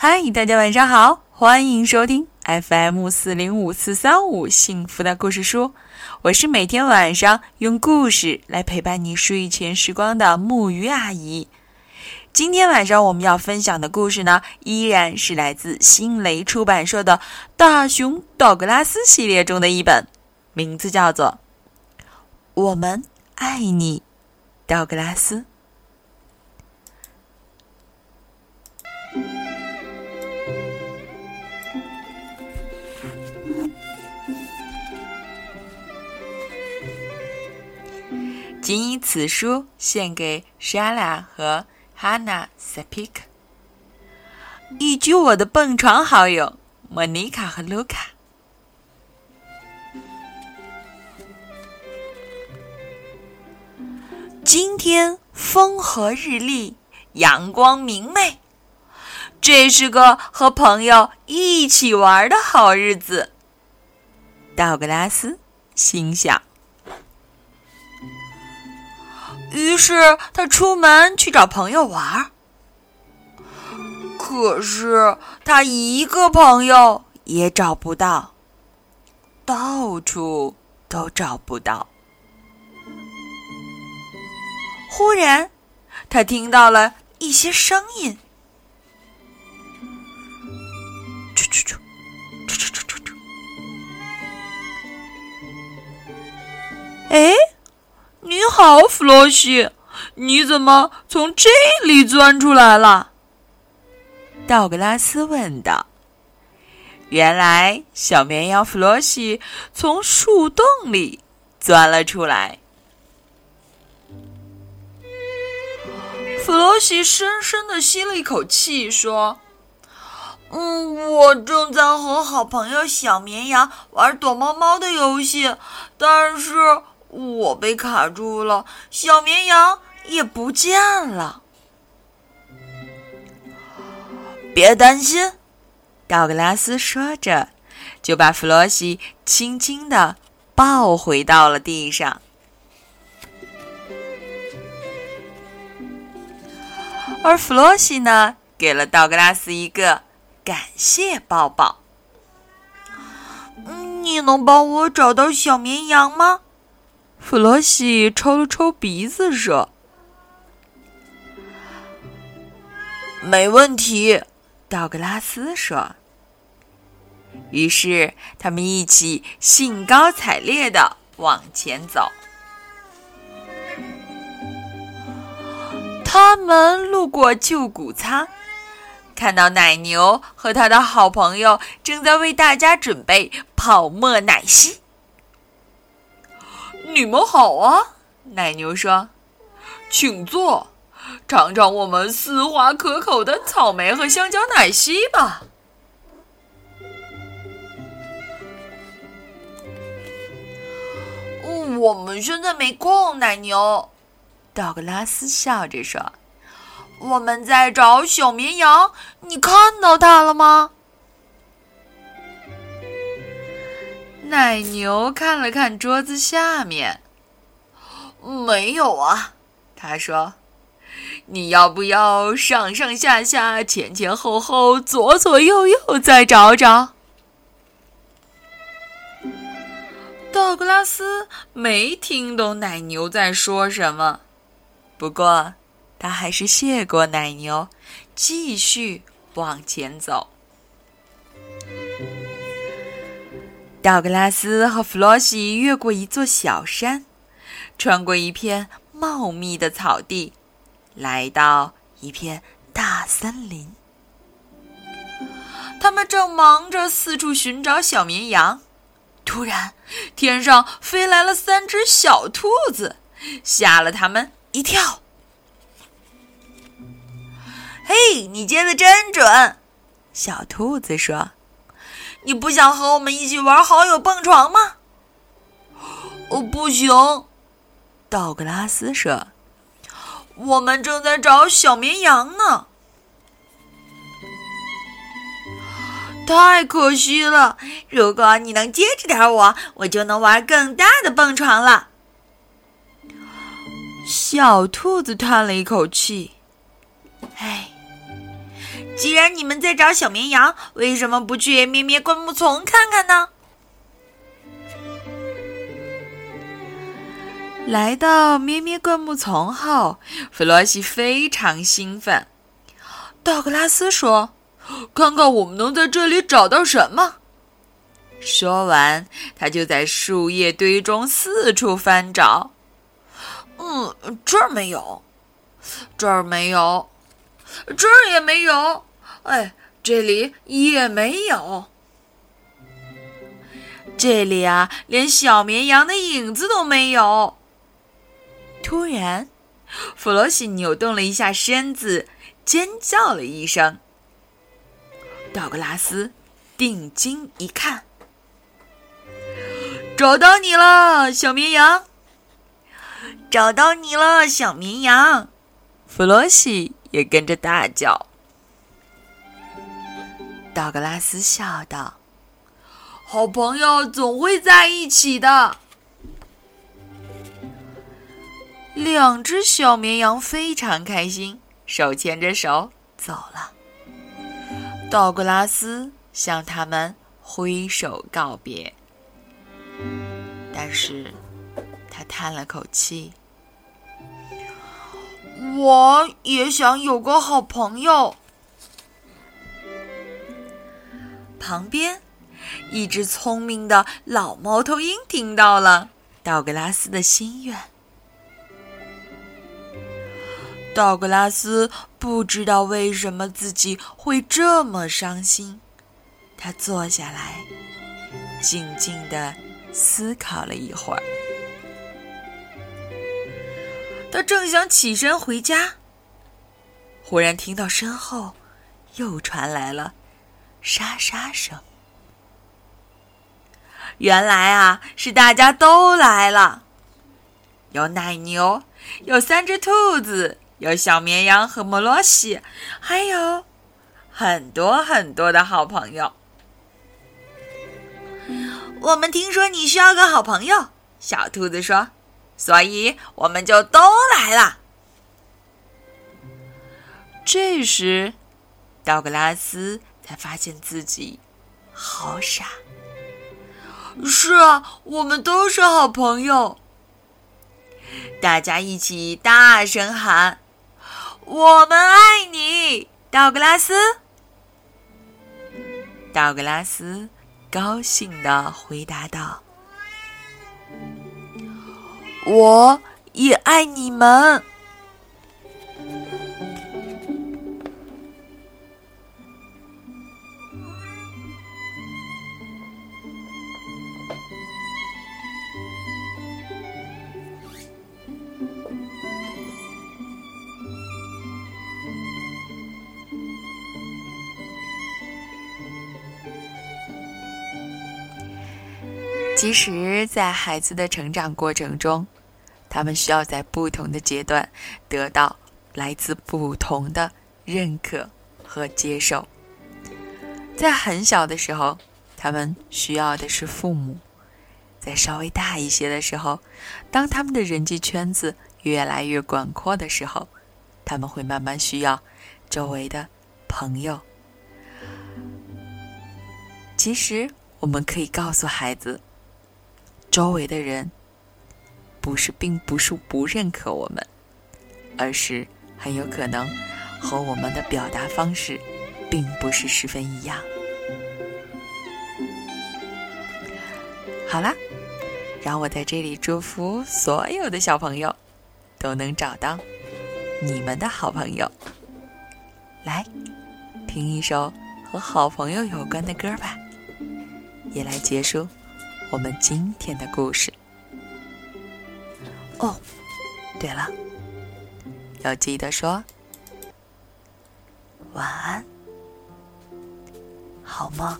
嗨，大家晚上好，欢迎收听 FM 四零五四三五幸福的故事书。我是每天晚上用故事来陪伴你睡前时光的木鱼阿姨。今天晚上我们要分享的故事呢，依然是来自新蕾出版社的《大熊道格拉斯》系列中的一本，名字叫做《我们爱你，道格拉斯》。谨以此书献给 Shala 和 Hannah Sepik，以及我的蹦床好友莫妮卡和卢卡。今天风和日丽，阳光明媚，这是个和朋友一起玩的好日子。道格拉斯心想。于是他出门去找朋友玩，可是他一个朋友也找不到，到处都找不到。忽然，他听到了一些声音，啾啾啾，啾啾啾啾啾，哎。好，弗洛西，你怎么从这里钻出来了？道格拉斯问道。原来，小绵羊弗洛西从树洞里钻了出来。弗洛西深深的吸了一口气，说：“嗯，我正在和好朋友小绵羊玩躲猫猫的游戏，但是……”我被卡住了，小绵羊也不见了。别担心，道格拉斯说着，就把弗洛西轻轻的抱回到了地上。而弗洛西呢，给了道格拉斯一个感谢抱抱。你能帮我找到小绵羊吗？弗洛西抽了抽鼻子说：“没问题。”道格拉斯说。于是他们一起兴高采烈的往前走。他们路过旧谷仓，看到奶牛和他的好朋友正在为大家准备泡沫奶昔。你们好啊，奶牛说：“请坐，尝尝我们丝滑可口的草莓和香蕉奶昔吧。”我们现在没空，奶牛。道格拉斯笑着说：“我们在找小绵羊，你看到它了吗？”奶牛看了看桌子下面，没有啊。他说：“你要不要上上下下、前前后后、左左右右再找找？”道格拉斯没听懂奶牛在说什么，不过他还是谢过奶牛，继续往前走。道格拉斯和弗洛西越过一座小山，穿过一片茂密的草地，来到一片大森林。他们正忙着四处寻找小绵羊，突然，天上飞来了三只小兔子，吓了他们一跳。“嘿，你接的真准！”小兔子说。你不想和我们一起玩好友蹦床吗？哦，不行，道格拉斯说：“我们正在找小绵羊呢。”太可惜了！如果你能接着点我，我就能玩更大的蹦床了。小兔子叹了一口气：“哎，既然你们在找小绵羊，为什么不去咩咩灌木丛看看呢？来到咩咩灌木丛后，弗洛西非常兴奋。道格拉斯说：“看看我们能在这里找到什么。”说完，他就在树叶堆中四处翻找。嗯，这儿没有，这儿没有，这儿也没有。哎，这里也没有。这里啊，连小绵羊的影子都没有。突然，弗罗西扭动了一下身子，尖叫了一声。道格拉斯定睛一看，找到你了，小绵羊！找到你了，小绵羊！弗罗西也跟着大叫。道格拉斯笑道：“好朋友总会在一起的。”两只小绵羊非常开心，手牵着手走了。道格拉斯向他们挥手告别，但是他叹了口气：“我也想有个好朋友。”旁边，一只聪明的老猫头鹰听到了道格拉斯的心愿。道格拉斯不知道为什么自己会这么伤心，他坐下来，静静的思考了一会儿。他正想起身回家，忽然听到身后又传来了沙沙声。原来啊，是大家都来了，有奶牛，有三只兔子。有小绵羊和莫罗西，还有很多很多的好朋友。我们听说你需要个好朋友，小兔子说，所以我们就都来了。这时，道格拉斯才发现自己好傻。是啊，我们都是好朋友。大家一起大声喊。我们爱你，道格拉斯。道格拉斯高兴的回答道：“我也爱你们。”其实，在孩子的成长过程中，他们需要在不同的阶段得到来自不同的认可和接受。在很小的时候，他们需要的是父母；在稍微大一些的时候，当他们的人际圈子越来越广阔的时候，他们会慢慢需要周围的朋友。其实，我们可以告诉孩子。周围的人不是，并不是不认可我们，而是很有可能和我们的表达方式并不是十分一样。好啦，让我在这里祝福所有的小朋友都能找到你们的好朋友。来，听一首和好朋友有关的歌吧，也来结束。我们今天的故事。哦，对了，要记得说晚安，好梦。